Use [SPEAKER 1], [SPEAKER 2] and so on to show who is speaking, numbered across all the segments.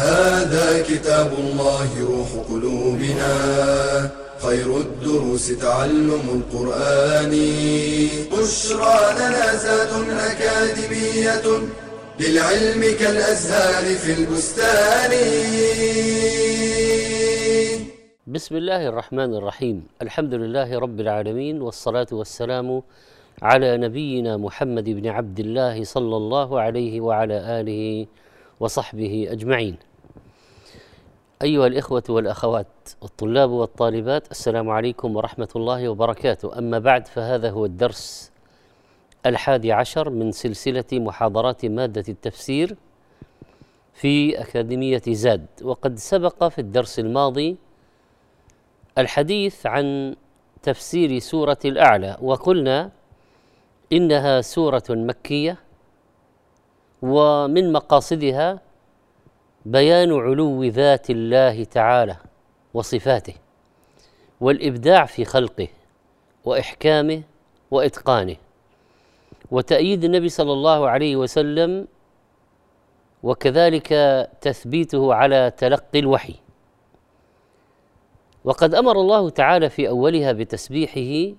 [SPEAKER 1] هذا كتاب الله روح قلوبنا. خير الدروس تعلم القرآن. بشرى لنا زاد أكاديمية للعلم كالأزهار في البستان.
[SPEAKER 2] بسم الله الرحمن الرحيم. الحمد لله رب العالمين والصلاة والسلام على نبينا محمد بن عبد الله صلى الله عليه وعلى آله وصحبه أجمعين. أيها الإخوة والأخوات الطلاب والطالبات السلام عليكم ورحمة الله وبركاته. أما بعد فهذا هو الدرس الحادي عشر من سلسلة محاضرات مادة التفسير في أكاديمية زاد. وقد سبق في الدرس الماضي الحديث عن تفسير سورة الأعلى وقلنا إنها سورة مكية ومن مقاصدها بيان علو ذات الله تعالى وصفاته والإبداع في خلقه وإحكامه وإتقانه وتأييد النبي صلى الله عليه وسلم وكذلك تثبيته على تلقي الوحي. وقد أمر الله تعالى في أولها بتسبيحه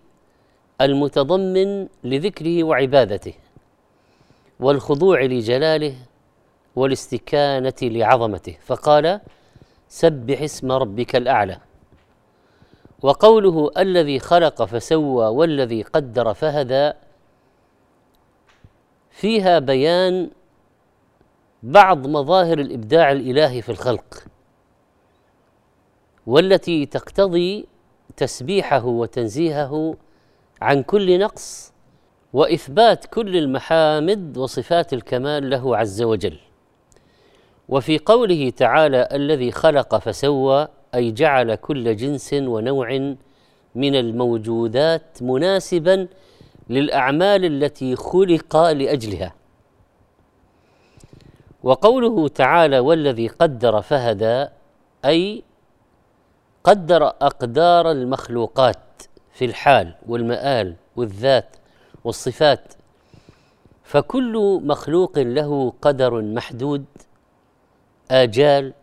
[SPEAKER 2] المتضمن لذكره وعبادته والخضوع لجلاله والاستكانة لعظمته. فقال سبح اسم ربك الأعلى. وقوله الذي خلق فسوى والذي قدر فهدى. فيها بيان بعض مظاهر الإبداع الإلهي في الخلق والتي تقتضي تسبيحه وتنزيهه عن كل نقص وإثبات كل المحامد وصفات الكمال له عز وجل. وفي قوله تعالى الذي خلق فسوى أي جعل كل جنس ونوع من الموجودات مناسبا للأعمال التي خلق لأجلها. وقوله تعالى والذي قدر فهدى أي قدر أقدار المخلوقات في الحال والمآل والذات والصفات فكل مخلوق له قدر محدود آجال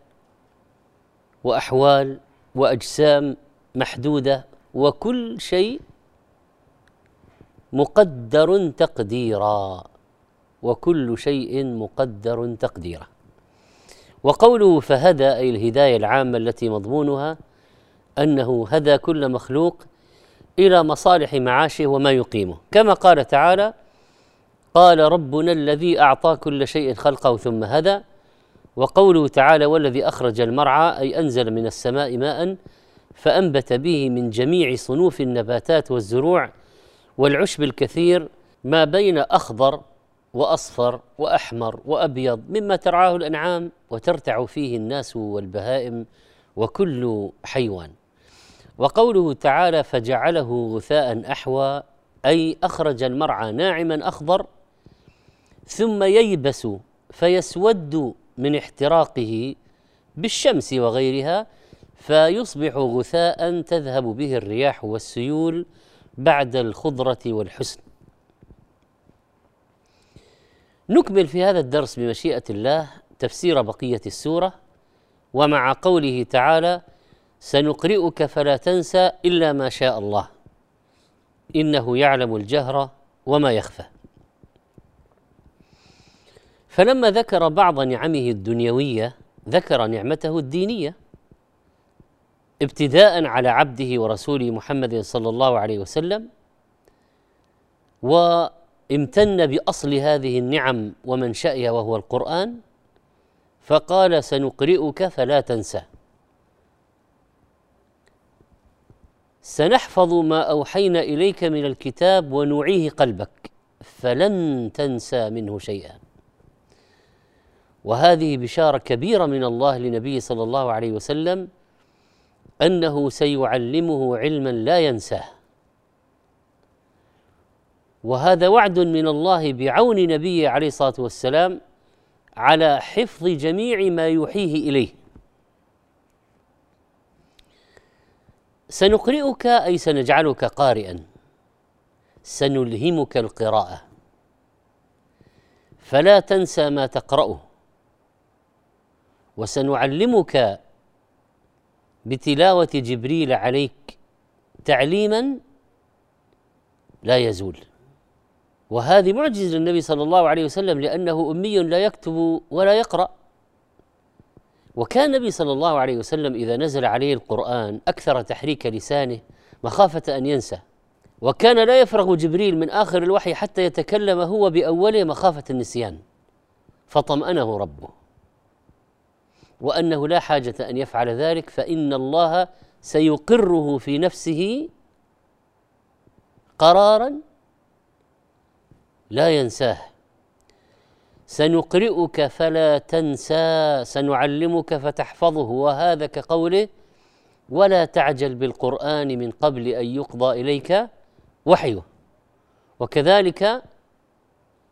[SPEAKER 2] وأحوال وأجسام محدودة وكل شيء مقدر تقديرا وكل شيء مقدر تقديرا. وقوله فهدى أي الهداية العامة التي مضمونها أنه هدى كل مخلوق إلى مصالح معاشه وما يقيمه. كما قال تعالى قال ربنا الذي أعطى كل شيء خلقه ثم هدى وقوله تعالى والذي أخرج المرعى أي أنزل من السماء ماء فأنبت به من جميع صنوف النباتات والزروع والعشب الكثير ما بين أخضر وأصفر وأحمر وأبيض مما ترعاه الأنعام وترتع فيه الناس والبهائم وكل حيوان. وقوله تعالى فجعله غثاء أحوى أي أخرج المرعى ناعما أخضر ثم ييبس فيسود من احتراقه بالشمس وغيرها فيصبح غثاء تذهب به الرياح والسيول بعد الخضرة والحسن. نكمل في هذا الدرس بمشيئة الله تفسير بقية السورة ومع قوله تعالى سنقرئك فلا تنسى إلا ما شاء الله إنه يعلم الجهر وما يخفى. فلما ذكر بعض نعمه الدنيوية ذكر نعمته الدينية ابتداء على عبده ورسوله محمد صلى الله عليه وسلم وامتن بأصل هذه النعم ومنشأها وهو القرآن فقال سنقرئك فلا تنسى سنحفظ ما أوحينا إليك من الكتاب ونعيه قلبك فلن تنسى منه شيئا وهذه بشارة كبيرة من الله لنبيه صلى الله عليه وسلم أنه سيعلمه علما لا ينساه. وهذا وعد من الله بعون نبيه عليه الصلاة والسلام على حفظ جميع ما يوحيه إليه. سنقرئك أي سنجعلك قارئا. سنلهمك القراءة. فلا تنسى ما تقرأه. وسنعلمك بتلاوة جبريل عليك تعليما لا يزول. وهذه معجزة للنبي صلى الله عليه وسلم لأنه أمي لا يكتب ولا يقرأ. وكان النبي صلى الله عليه وسلم إذا نزل عليه القرآن أكثر تحريك لسانه مخافة أن ينسى. وكان لا يفرغ جبريل من آخر الوحي حتى يتكلم هو بأوله مخافة النسيان. فطمأنه ربه. وأنه لا حاجة أن يفعل ذلك فإن الله سيقره في نفسه قرارا لا ينساه. سنقرئك فلا تنسى سنعلمك فتحفظه وهذا كقوله ولا تعجل بالقرآن من قبل أن يقضى إليك وحيه. وكذلك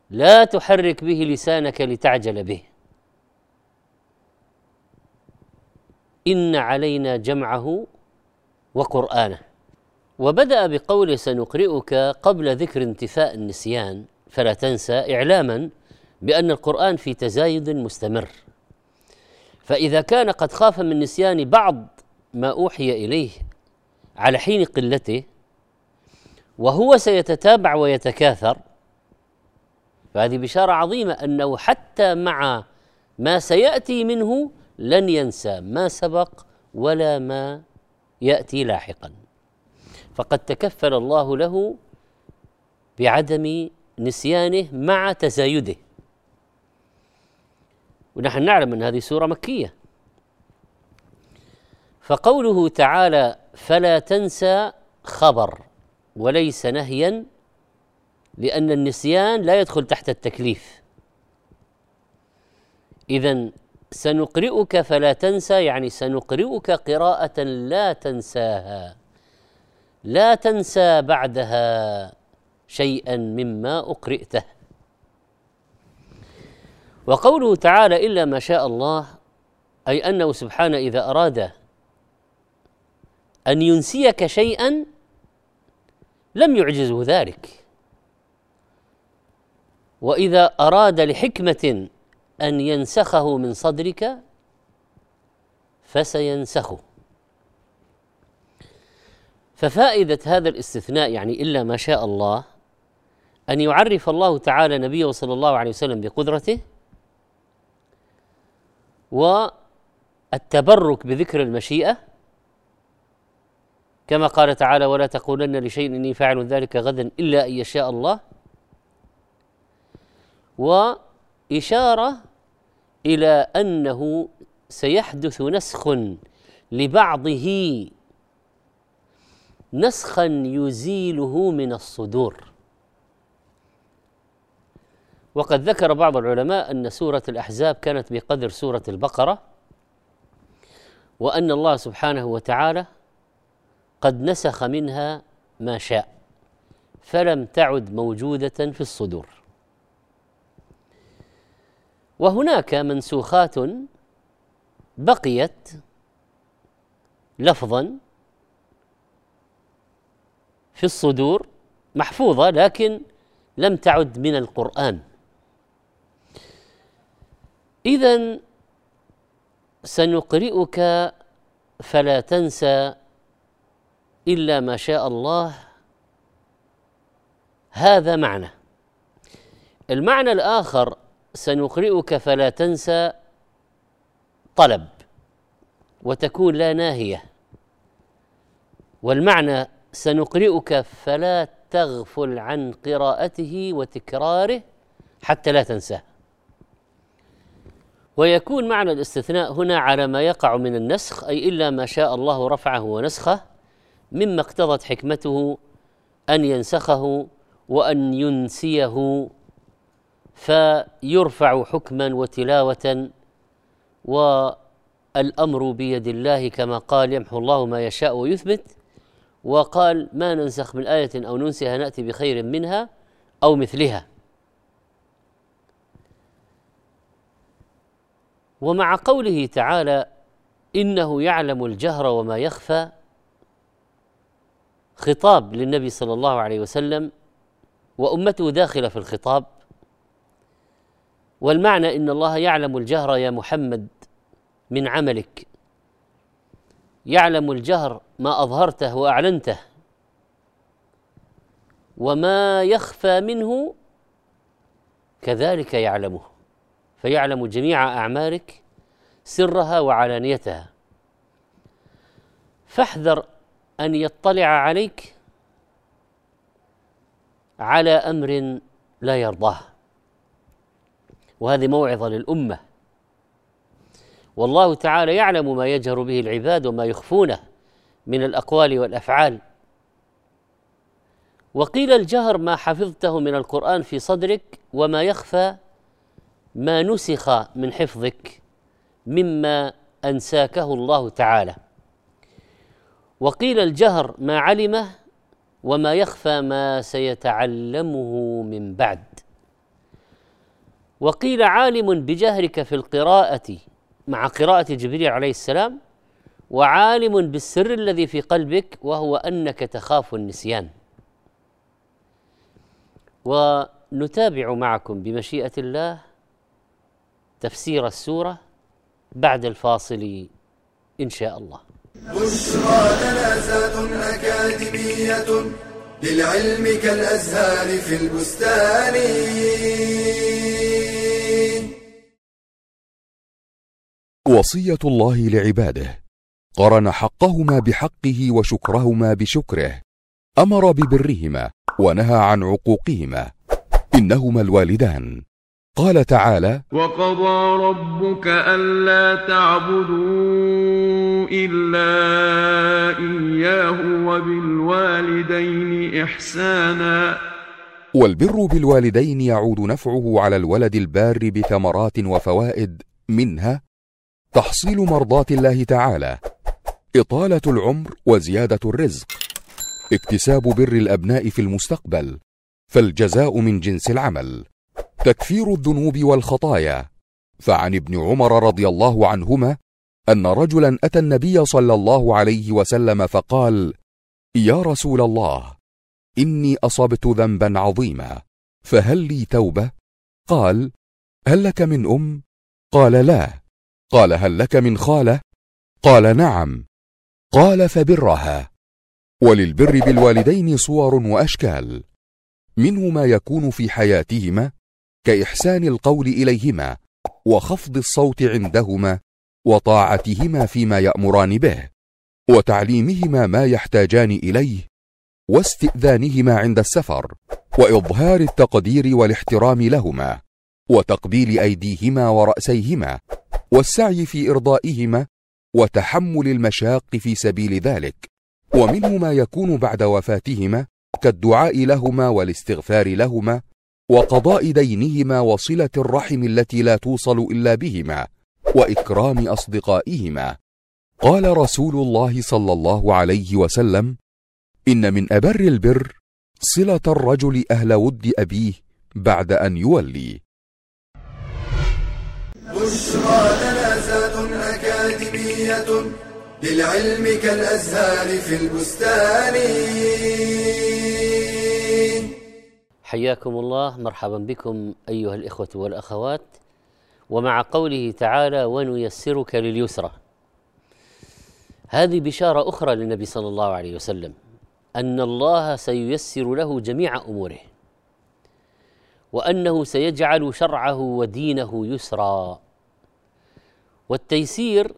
[SPEAKER 2] لا تحرك به لسانك لتعجل به. إن علينا جمعه وقرآنه. وبدأ بقوله سنقرئك قبل ذكر انتفاء النسيان. فلا تنسى إعلاما بأن القرآن في تزايد مستمر. فإذا كان قد خاف من نسيان بعض ما أوحي إليه على حين قلته وهو سيتتابع ويتكاثر فهذه بشارة عظيمة أنه حتى مع ما سيأتي منه لن ينسى ما سبق ولا ما يأتي لاحقا. فقد تكفل الله له بعدم نسيانه مع تزايده. ونحن نعلم أن هذه سورة مكية. فقوله تعالى فلا تنسى خبر وليس نهيا لأن النسيان لا يدخل تحت التكليف. اذا سنقرئك فلا تنسى يعني سنقرئك قراءة لا تنساها. لا تنسى بعدها شيئا مما أقرئته. وقوله تعالى إلا ما شاء الله أي أنه سبحانه إذا أراد أن ينسيك شيئا لم يعجزه ذلك. وإذا أراد لحكمة أن ينسخه من صدرك فسينسخه. ففائدة هذا الاستثناء يعني إلا ما شاء الله أن يعرف الله تعالى نبيه صلى الله عليه وسلم بقدرته والتبرك بذكر المشيئة. كما قال تعالى ولا تقولن لشيء إني فاعل ذلك غدا إلا أن يشاء الله. وإشارة إلى أنه سيحدث نسخ لبعضه. نسخا يزيله من الصدور. وقد ذكر بعض العلماء أن سورة الأحزاب كانت بقدر سورة البقرة وأن الله سبحانه وتعالى قد نسخ منها ما شاء فلم تعد موجودة في الصدور. وهناك منسوخات بقيت لفظا في الصدور محفوظة لكن لم تعد من القرآن. اذا سنقرئك فلا تنسى إلا ما شاء الله هذا معنى. المعنى الآخر سنقرئك فلا تنسى طلب وتكون لا ناهية. والمعنى سنقرئك فلا تغفل عن قراءته وتكراره حتى لا تنساه ويكون معنى الاستثناء هنا على ما يقع من النسخ أي إلا ما شاء الله رفعه ونسخه مما اقتضت حكمته أن ينسخه وأن ينسيه فيرفع حكما وتلاوة الامر بيد الله كما قال يمحو الله ما يشاء ويثبت. وقال ما ننسخ من آية أو ننسها نأتي بخير منها أو مثلها. ومع قوله تعالى إنه يعلم الجهر وما يخفى خطاب للنبي صلى الله عليه وسلم وأمته داخلة في الخطاب. والمعنى إن الله يعلم الجهر يا محمد من عملك. يعلم الجهر ما أظهرته وأعلنته وما يخفى منه كذلك يعلمه. فيعلم جميع أعمالك سرها وعلانيتها. فاحذر أن يطلع عليك على أمر لا يرضاه. وهذه موعظة للأمة. والله تعالى يعلم ما يجهر به العباد وما يخفونه من الأقوال والأفعال. وقيل الجهر ما حفظته من القرآن في صدرك وما يخفى ما نسخ من حفظك مما أنساكه الله تعالى. وقيل الجهر ما علمه وما يخفى ما سيتعلمه من بعد. وقيل عالم بجهرك في القراءة مع قراءة جبريل عليه السلام وعالم بالسر الذي في قلبك وهو أنك تخاف النسيان. ونتابع معكم بمشيئة الله تفسير السورة بعد الفاصل إن شاء الله.
[SPEAKER 1] بشرى لنا أكاديمية للعلم كالأزهار في البستان.
[SPEAKER 3] وصية الله لعباده. قرن حقهما بحقه وشكرهما بشكره. أمر ببرهما ونهى عن عقوقهما. إنهما الوالدان. قال تعالى
[SPEAKER 4] وقضى ربك ألا تعبدوا إلا إياه وبالوالدين إحسانا.
[SPEAKER 3] والبر بالوالدين يعود نفعه على الولد البار بثمرات وفوائد منها تحصيل مرضات الله تعالى. إطالة العمر وزيادة الرزق. اكتساب بر الأبناء في المستقبل. فالجزاء من جنس العمل. تكفير الذنوب والخطايا. فعن ابن عمر رضي الله عنهما أن رجلا أتى النبي صلى الله عليه وسلم فقال يا رسول الله إني أصبت ذنبا عظيما فهل لي توبة؟ قال هل لك من أم؟ قال لا. قال هل لك من خالة؟ قال نعم. قال فبرها. وللبر بالوالدين صور وأشكال. منه ما يكون في حياتهما كإحسان القول إليهما وخفض الصوت عندهما وطاعتهما فيما يأمران به وتعليمهما ما يحتاجان إليه واستئذانهما عند السفر وإظهار التقدير والاحترام لهما وتقبيل أيديهما ورأسيهما والسعي في إرضائهما وتحمل المشاق في سبيل ذلك. ومنه ما يكون بعد وفاتهما كالدعاء لهما والاستغفار لهما وقضاء دينهما وصلة الرحم التي لا توصل إلا بهما وإكرام أصدقائهما. قال رسول الله صلى الله عليه وسلم إن من أبر البر صلة الرجل أهل ود أبيه بعد أن يولي.
[SPEAKER 1] بشرى لنا أكاديمية للعلم كالأزهار في البستان.
[SPEAKER 2] حياكم الله مرحبا بكم أيها الإخوة والأخوات. ومع قوله تعالى ونيسرك لليسرى هذه بشارة أخرى للنبي صلى الله عليه وسلم أن الله سييسر له جميع أموره وأنه سيجعل شرعه ودينه يسرا. والتيسير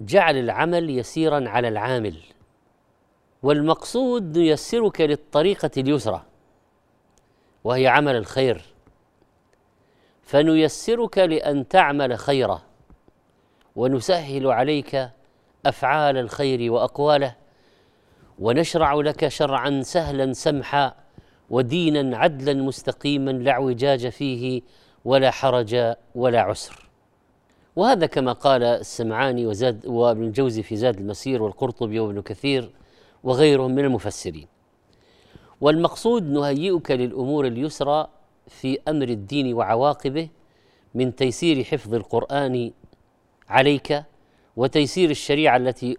[SPEAKER 2] جعل العمل يسيرا على العامل والمقصود نيسرك للطريقة اليسرى وهي عمل الخير. فنيسرك لأن تعمل خيرا ونسهل عليك أفعال الخير وأقواله ونشرع لك شرعا سهلا سمحا ودينا عدلا مستقيما لا اعوجاج فيه ولا حرج ولا عسر. وهذا كما قال السمعاني وزاد وابن الجوزي في زاد المسير والقرطبي وابن كثير وغيرهم من المفسرين. والمقصود نهيئك للأمور اليسرى في أمر الدين وعواقبه من تيسير حفظ القرآن عليك وتيسير الشريعة التي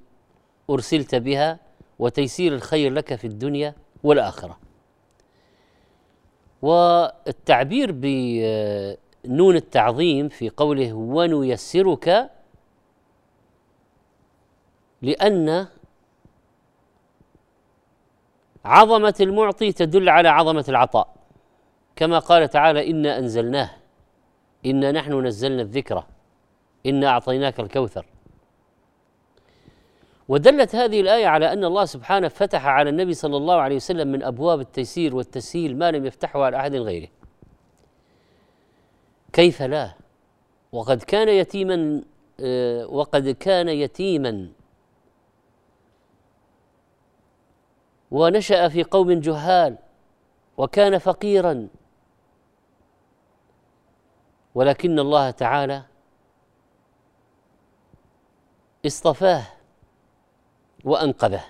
[SPEAKER 2] أرسلت بها وتيسير الخير لك في الدنيا والآخرة. والتعبير بنون التعظيم في قوله ونيسرك لأن عظمة المعطي تدل على عظمة العطاء. كما قال تعالى إنا أنزلناه إنا نحن نزلنا الذكر إنا أعطيناك الكوثر. ودلت هذه الآية على أن الله سبحانه فتح على النبي صلى الله عليه وسلم من أبواب التيسير والتسهيل ما لم يفتحه على أحد غيره. كيف لا؟ وقد كان يتيما آه، وقد كان يتيما. ونشأ في قوم جهال وكان فقيرا. ولكن الله تعالى اصطفاه وأنقذه.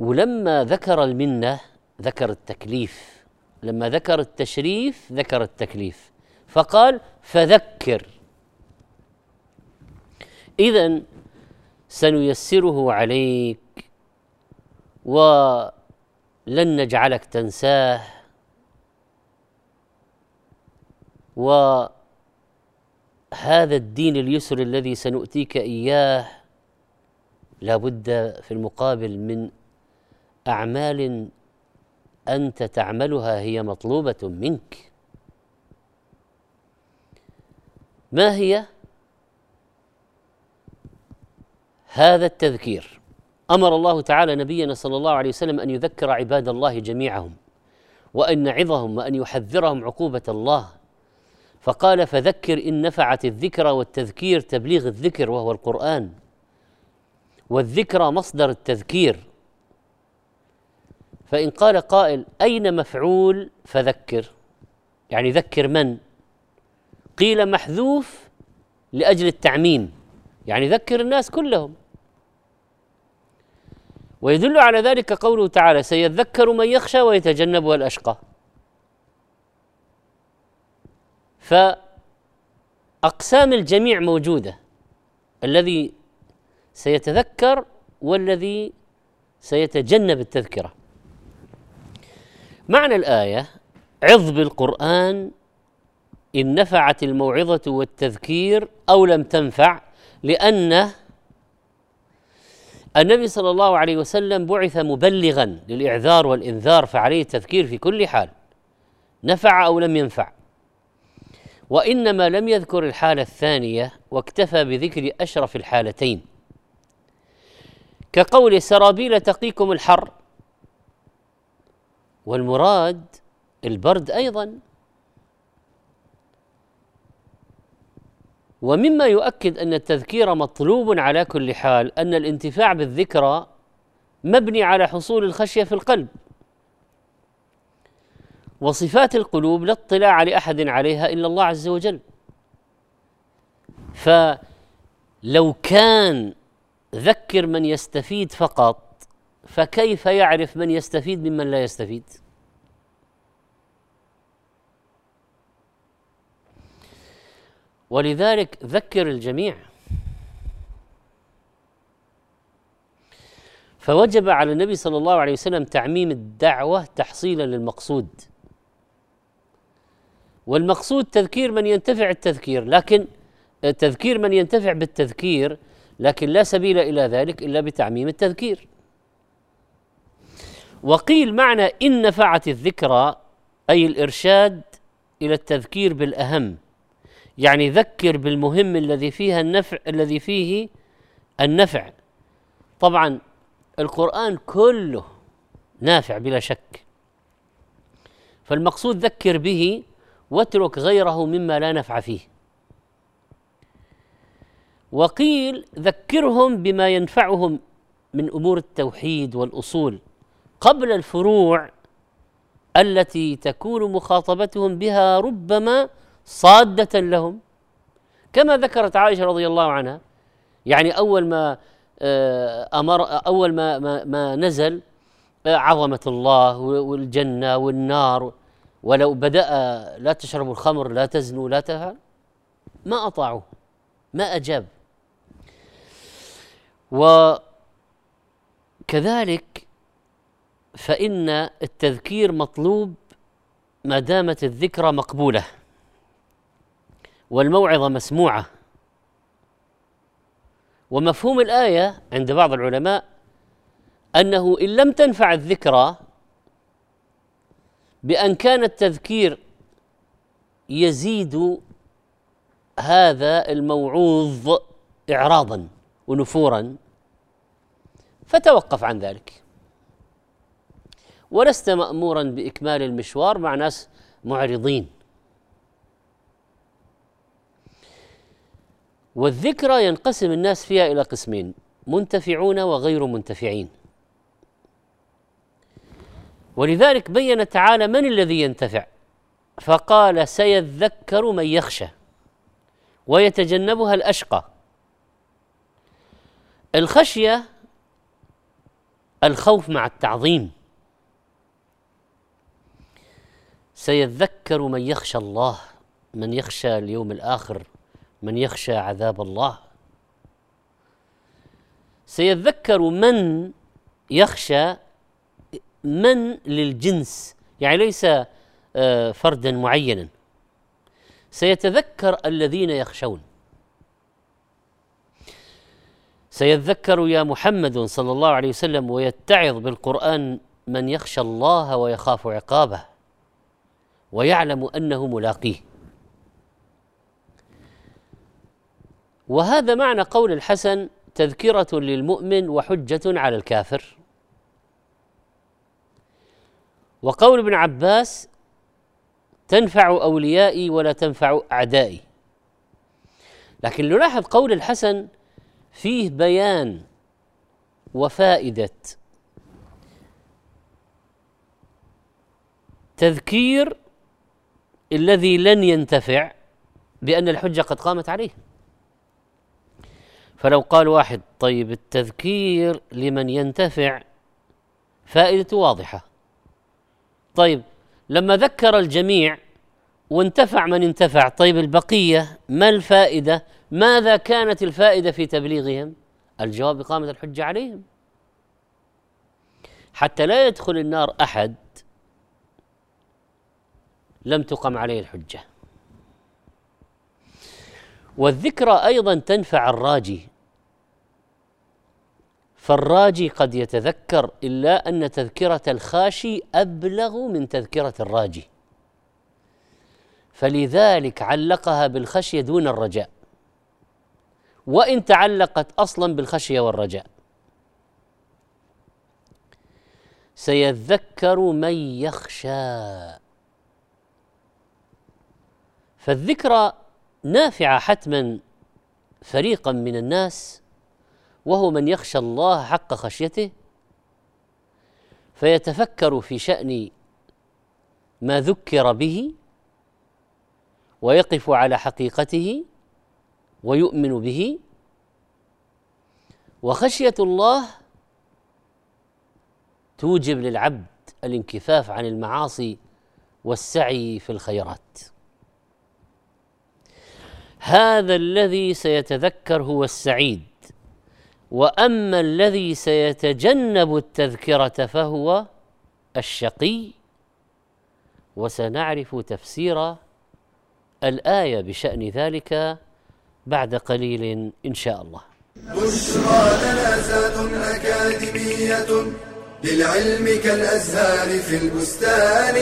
[SPEAKER 2] ولما ذكر المنة ذكر التكليف لما ذكر التشريف ذكر التكليف. فقال فذكر. اذا سنيسره عليك ولن نجعلك تنساه وهذا الدين اليسر الذي سنؤتيك إياه لا بد في المقابل من أعمال أنت تعملها هي مطلوبة منك. ما هي؟ هذا التذكير. أمر الله تعالى نبينا صلى الله عليه وسلم أن يذكر عباد الله جميعهم وأن يعظهم وأن يحذرهم عقوبة الله. فقال فذكر إن نفعت الذكرى والتذكير تبليغ الذكر وهو القرآن. والذكرى مصدر التذكير. فإن قال قائل أين مفعول؟ فذكر. يعني ذكر من؟ قيل محذوف لأجل التعميم. يعني ذكر الناس كلهم. ويدل على ذلك قوله تعالى سيذكر من يخشى ويتجنبها الاشقى فأقسام الجميع موجودة. الذي سيتذكر والذي سيتجنب التذكرة. معنى الآية عظ بالقران إن نفعت الموعظة والتذكير أو لم تنفع لأنه النبي صلى الله عليه وسلم بعث مبلغا للإعذار والإنذار فعليه التذكير في كل حال نفع أو لم ينفع. وإنما لم يذكر الحالة الثانية واكتفى بذكر أشرف الحالتين. كقول سرابيل تقيكم الحر والمراد البرد أيضا. ومما يؤكد أن التذكير مطلوب على كل حال أن الانتفاع بالذكرى مبني على حصول الخشية في القلب. وصفات القلوب لا اطلاع لأحد عليها إلا الله عز وجل. فلو كان ذكر من يستفيد فقط فكيف يعرف من يستفيد ممن لا يستفيد؟ ولذلك ذكر الجميع. فوجب على النبي صلى الله عليه وسلم تعميم الدعوة تحصيلا للمقصود. والمقصود تذكير من ينتفع التذكير لكن تذكير من ينتفع بالتذكير لكن لا سبيل إلى ذلك إلا بتعميم التذكير. وقيل معنى إن نفعت الذكرى أي الإرشاد إلى التذكير بالأهم. يعني ذكر بالمهم الذي فيها النفع الذي فيه النفع. طبعا القرآن كله نافع بلا شك. فالمقصود ذكر به واترك غيره مما لا نفع فيه. وقيل ذكرهم بما ينفعهم من أمور التوحيد والأصول. قبل الفروع التي تكون مخاطبتهم بها ربما صادة لهم. كما ذكرت عائشة رضي الله عنها يعني أول ما آه، أمر أول ما ما, ما نزل آه، عظمة الله والجنة والنار ولو بدأ لا تشربوا الخمر لا تزنوا لا تفعل ما أطاعوه ما أجاب. وكذلك فإن التذكير مطلوب ما دامت الذكرى مقبولة والموعظة مسموعة. ومفهوم الآية عند بعض العلماء أنه إن لم تنفع الذكرى بأن كان التذكير يزيد هذا الموعوظ اعراضا ونفورا فتوقف عن ذلك. ولست مامورا بإكمال المشوار مع ناس معرضين. والذكرى ينقسم الناس فيها إلى قسمين منتفعون وغير منتفعين. ولذلك بين تعالى من الذي ينتفع؟ فقال سيذكر من يخشى ويتجنبها الأشقى. الخشية الخوف مع التعظيم. سيذكر من يخشى الله من يخشى اليوم الآخر من يخشى عذاب الله. سيذكر من يخشى من للجنس يعني ليس آه، فردا معينا. سيتذكر الذين يخشون. سيذكر يا محمد صلى الله عليه وسلم ويتعظ بالقرآن من يخشى الله ويخاف عقابه. ويعلم أنه ملاقيه. وهذا معنى قول الحسن تذكرة للمؤمن وحجة على الكافر. وقول ابن عباس تنفع أوليائي ولا تنفع أعدائي. لكن نلاحظ قول الحسن فيه بيان وفائدة. تذكير الذي لن ينتفع بأن الحجة قد قامت عليه. فلو قال واحد طيب التذكير لمن ينتفع فائدته واضحة. طيب لما ذكر الجميع وانتفع من انتفع طيب البقية ما الفائدة؟ ماذا كانت الفائدة في تبليغهم؟ الجواب إقامة الحجة عليهم. حتى لا يدخل النار أحد لم تقم عليه الحجة. والذكرى أيضا تنفع الراجي. فالراجي قد يتذكر إلا أن تذكرة الخاشي أبلغ من تذكرة الراجي. فلذلك علقها بالخشية دون الرجاء. وإن تعلقت أصلا بالخشية والرجاء. سيذكر من يخشى. فالذكرى نافعة حتما فريقا من الناس وهو من يخشى الله حق خشيته فيتفكر في شأن ما ذكر به ويقف على حقيقته ويؤمن به وخشية الله توجب للعبد الانكفاف عن المعاصي والسعي في الخيرات. هذا الذي سيتذكر هو السعيد. وأما الذي سيتجنب التذكرة فهو الشقي. وسنعرف تفسير الآية بشأن ذلك بعد قليل إن شاء الله.
[SPEAKER 1] بشرى لنا أكاديمية للعلم كالأزهار في البستان.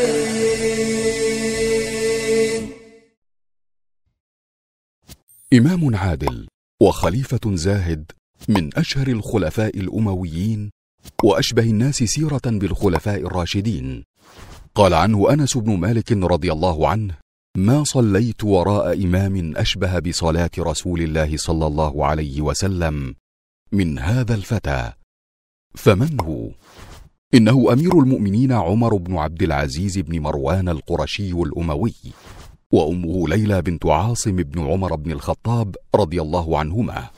[SPEAKER 3] إمام عادل وخليفة زاهد من أشهر الخلفاء الأمويين وأشبه الناس سيرة بالخلفاء الراشدين. قال عنه أنس بن مالك رضي الله عنه ما صليت وراء إمام أشبه بصلاة رسول الله صلى الله عليه وسلم من هذا الفتى. فمن هو؟ إنه أمير المؤمنين عمر بن عبد العزيز بن مروان القرشي الأموي. وأمه ليلى بنت عاصم بن عمر بن الخطاب رضي الله عنهما.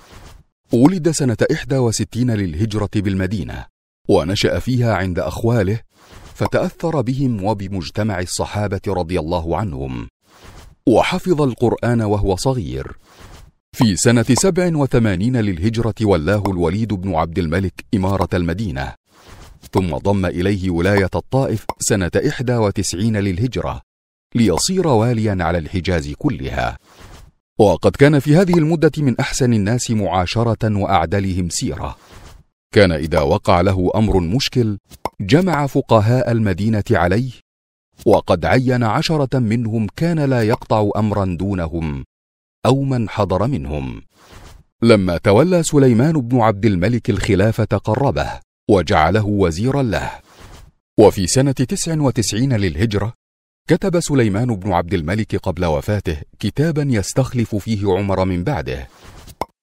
[SPEAKER 3] ولد سنة إحدى وستين للهجرة بالمدينة ونشأ فيها عند أخواله فتأثر بهم وبمجتمع الصحابة رضي الله عنهم. وحفظ القرآن وهو صغير. في سنة سبع وثمانين للهجرة ولاه الوليد بن عبد الملك إمارة المدينة. ثم ضم إليه ولاية الطائف سنة إحدى وتسعين للهجرة. ليصير واليا على الحجاز كلها. وقد كان في هذه المدة من أحسن الناس معاشرة وأعدلهم سيرة. كان إذا وقع له أمر مشكل جمع فقهاء المدينة عليه وقد عين عشرة منهم كان لا يقطع أمرا دونهم أو من حضر منهم. لما تولى سليمان بن عبد الملك الخلافة قربه وجعله وزيرا له. وفي سنة تسع وتسعين للهجرة كتب سليمان بن عبد الملك قبل وفاته كتابا يستخلف فيه عمر من بعده.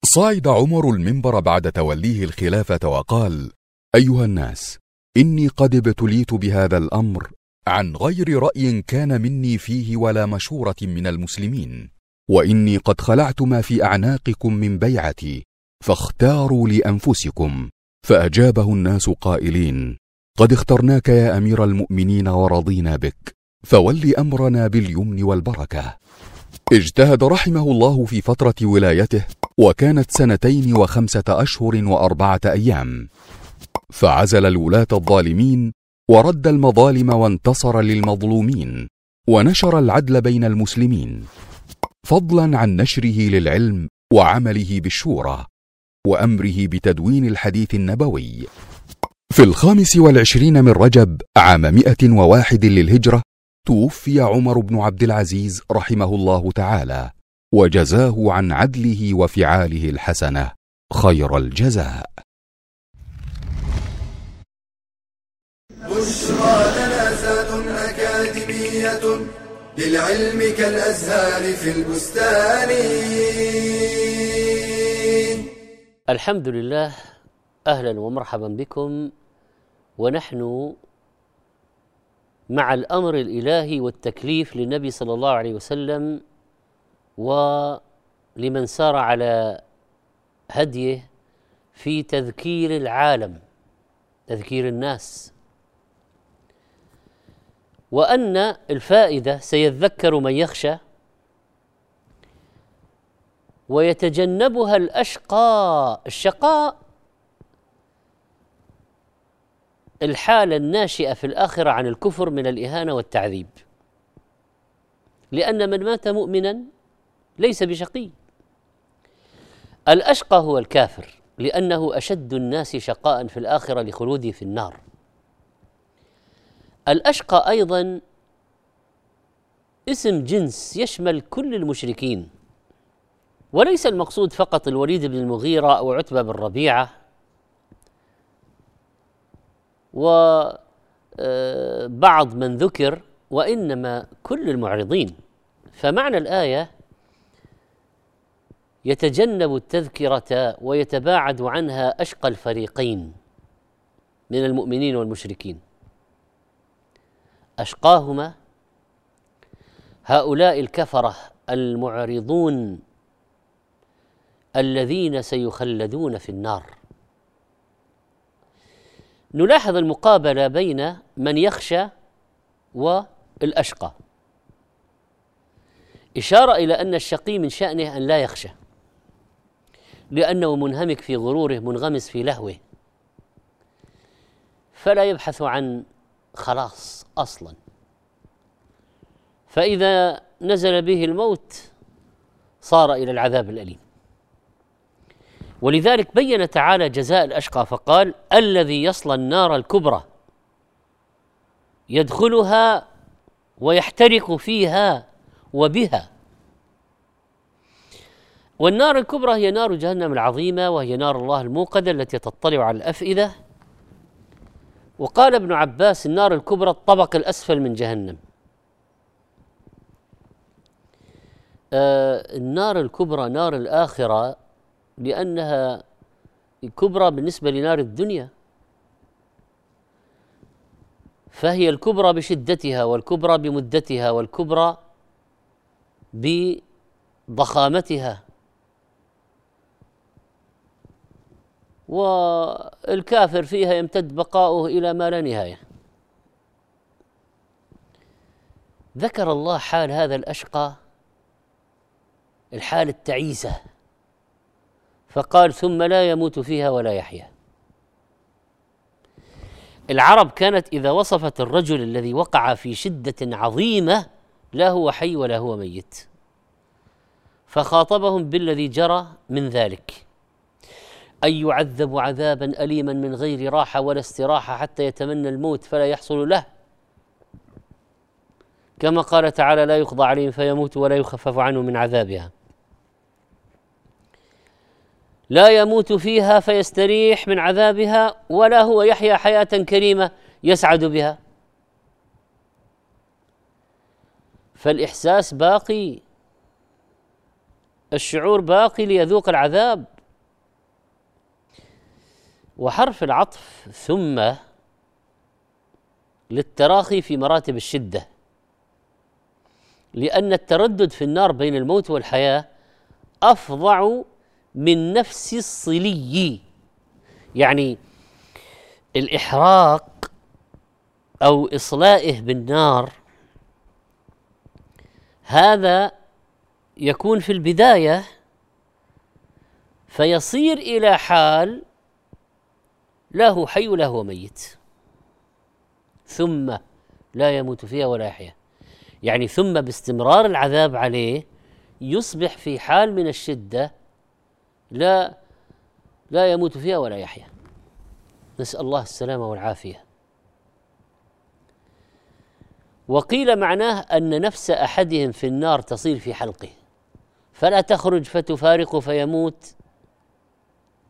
[SPEAKER 3] صعد عمر المنبر بعد توليه الخلافة وقال أيها الناس إني قد ابتليت بهذا الأمر عن غير رأي كان مني فيه ولا مشورة من المسلمين وإني قد خلعت ما في أعناقكم من بيعتي فاختاروا لأنفسكم فأجابه الناس قائلين قد اخترناك يا أمير المؤمنين ورضينا بك فول أمرنا باليمن والبركة. اجتهد رحمه الله في فترة ولايته وكانت سنتين وخمسة أشهر وأربعة أيام. فعزل الولاة الظالمين ورد المظالم وانتصر للمظلومين ونشر العدل بين المسلمين. فضلا عن نشره للعلم وعمله بالشورى وأمره بتدوين الحديث النبوي. في الخامس والعشرين من رجب عام مئة وواحد للهجرة توفي عمر بن عبد العزيز رحمه الله تعالى وجزاه عن عدله وفعاله الحسنة خير الجزاء.
[SPEAKER 1] بشرى لنا زاد أكاديمية للعلم كالأزهار في البستان.
[SPEAKER 2] الحمد لله أهلا ومرحبا بكم ونحن مع الأمر الإلهي والتكليف للنبي صلى الله عليه وسلم ولمن سار على هديه في تذكير العالم تذكير الناس. وأن الفائدة سيذكر من يخشى ويتجنبها الاشقى الشقاء الحالة الناشئة في الآخرة عن الكفر من الإهانة والتعذيب. لأن من مات مؤمنا ليس بشقي. الأشقى هو الكافر لأنه أشد الناس شقاء في الآخرة لخلوده في النار. الأشقى أيضا اسم جنس يشمل كل المشركين وليس المقصود فقط الوليد بن المغيرة أو عتبة بن ربيعة. وبعض من ذكر وإنما كل المعرضين. فمعنى الآية يتجنب التذكرة ويتباعد عنها أشقى الفريقين من المؤمنين والمشركين. أشقاهما هؤلاء الكفرة المعرضون الذين سيخلدون في النار. نلاحظ المقابلة بين من يخشى والأشقى. إشارة إلى أن الشقي من شأنه أن لا يخشى لأنه منهمك في غروره منغمس في لهوه. فلا يبحث عن خلاص أصلا. فإذا نزل به الموت صار إلى العذاب الأليم. ولذلك بين تعالى جزاء الأشقى فقال الذي يصلى النار الكبرى يدخلها ويحترق فيها وبها. والنار الكبرى هي نار جهنم العظيمة وهي نار الله الموقدة التي تطلع على الأفئدة. وقال ابن عباس النار الكبرى الطبق الأسفل من جهنم. آه النار الكبرى نار الآخرة لأنها كبرى بالنسبة لنار الدنيا. فهي الكبرى بشدتها والكبرى بمدتها والكبرى بضخامتها. والكافر فيها يمتد بقاؤه إلى ما لا نهاية. ذكر الله حال هذا الأشقى الحال التعيسة. فقال ثم لا يموت فيها ولا يحيا. العرب كانت إذا وصفت الرجل الذي وقع في شدة عظيمة لا هو حي ولا هو ميت. فخاطبهم بالذي جرى من ذلك. أن يعذب عذابا أليما من غير راحة ولا استراحة حتى يتمنى الموت فلا يحصل له. كما قال تعالى لا يقضى عليهم فيموت ولا يخفف عنه من عذابها. لا يموت فيها فيستريح من عذابها ولا هو يحيا حياة كريمة يسعد بها. فالإحساس باقي الشعور باقي ليذوق العذاب. وحرف العطف ثم للتراخي في مراتب الشدة. لأن التردد في النار بين الموت والحياة أفظع من نفس الصلي. يعني الإحراق أو إصلائه بالنار هذا يكون في البداية فيصير إلى حال لا هو حي ولا هو ميت ثم لا يموت فيها ولا يحيا. يعني ثم باستمرار العذاب عليه يصبح في حال من الشدة لا لا يموت فيها ولا يحيا. نسأل الله السلامة والعافية. وقيل معناه أن نفس أحدهم في النار تصير في حلقه. فلا تخرج فتفارقه فيموت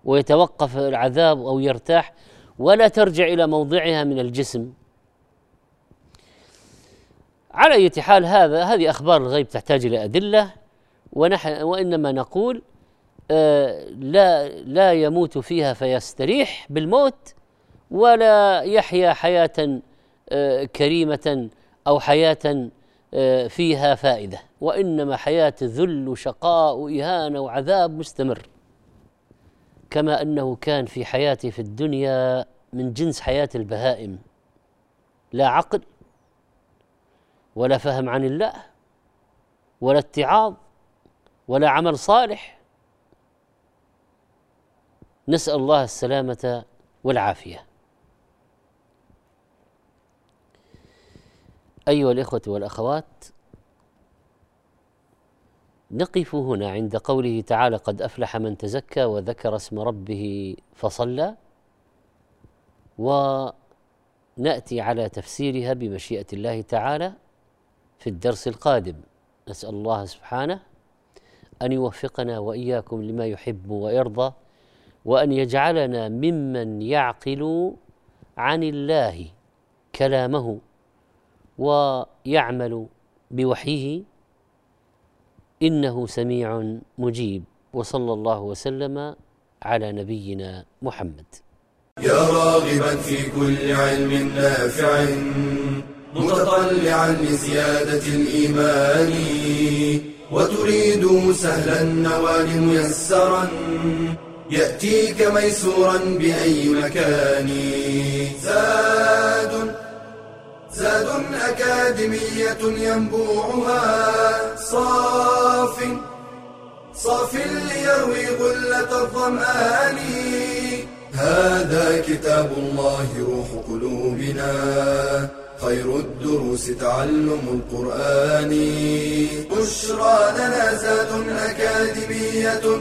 [SPEAKER 2] ويتوقف العذاب أو يرتاح ولا ترجع إلى موضعها من الجسم. على اية حال هذا هذه أخبار الغيب تحتاج إلى أدلة. ونحن وإنما نقول لا لا يموت فيها فيستريح بالموت ولا يحيا حياة آه كريمة أو حياة آه فيها فائدة. وإنما حياة ذل وشقاء وإهانة وعذاب مستمر. كما أنه كان في حياته في الدنيا من جنس حياة البهائم. لا عقل ولا فهم عن الله ولا اتعاظ ولا عمل صالح. نسأل الله السلامة والعافية. أيها الإخوة والأخوات نقف هنا عند قوله تعالى قد أفلح من تزكى وذكر اسم ربه فصلى ونأتي على تفسيرها بمشيئة الله تعالى في الدرس القادم. نسأل الله سبحانه أن يوفقنا وإياكم لما يحب ويرضى. وأن يجعلنا ممن يعقل عن الله كلامه ويعمل بوحيه إنه سميع مجيب. وصلى الله وسلم على نبينا محمد.
[SPEAKER 1] يا راغبا في كل علم نافع متطلعا لزيادة الإيمان وتريد سهلا النوال ميسرا. يأتيك ميسورا بأي مكان. زاد زاد أكاديمية ينبوعها. صاف صاف ليروي غلة الظمآن. هذا كتاب الله روح قلوبنا. خير الدروس تعلم القرآن. بشرى لنا زاد أكاديمية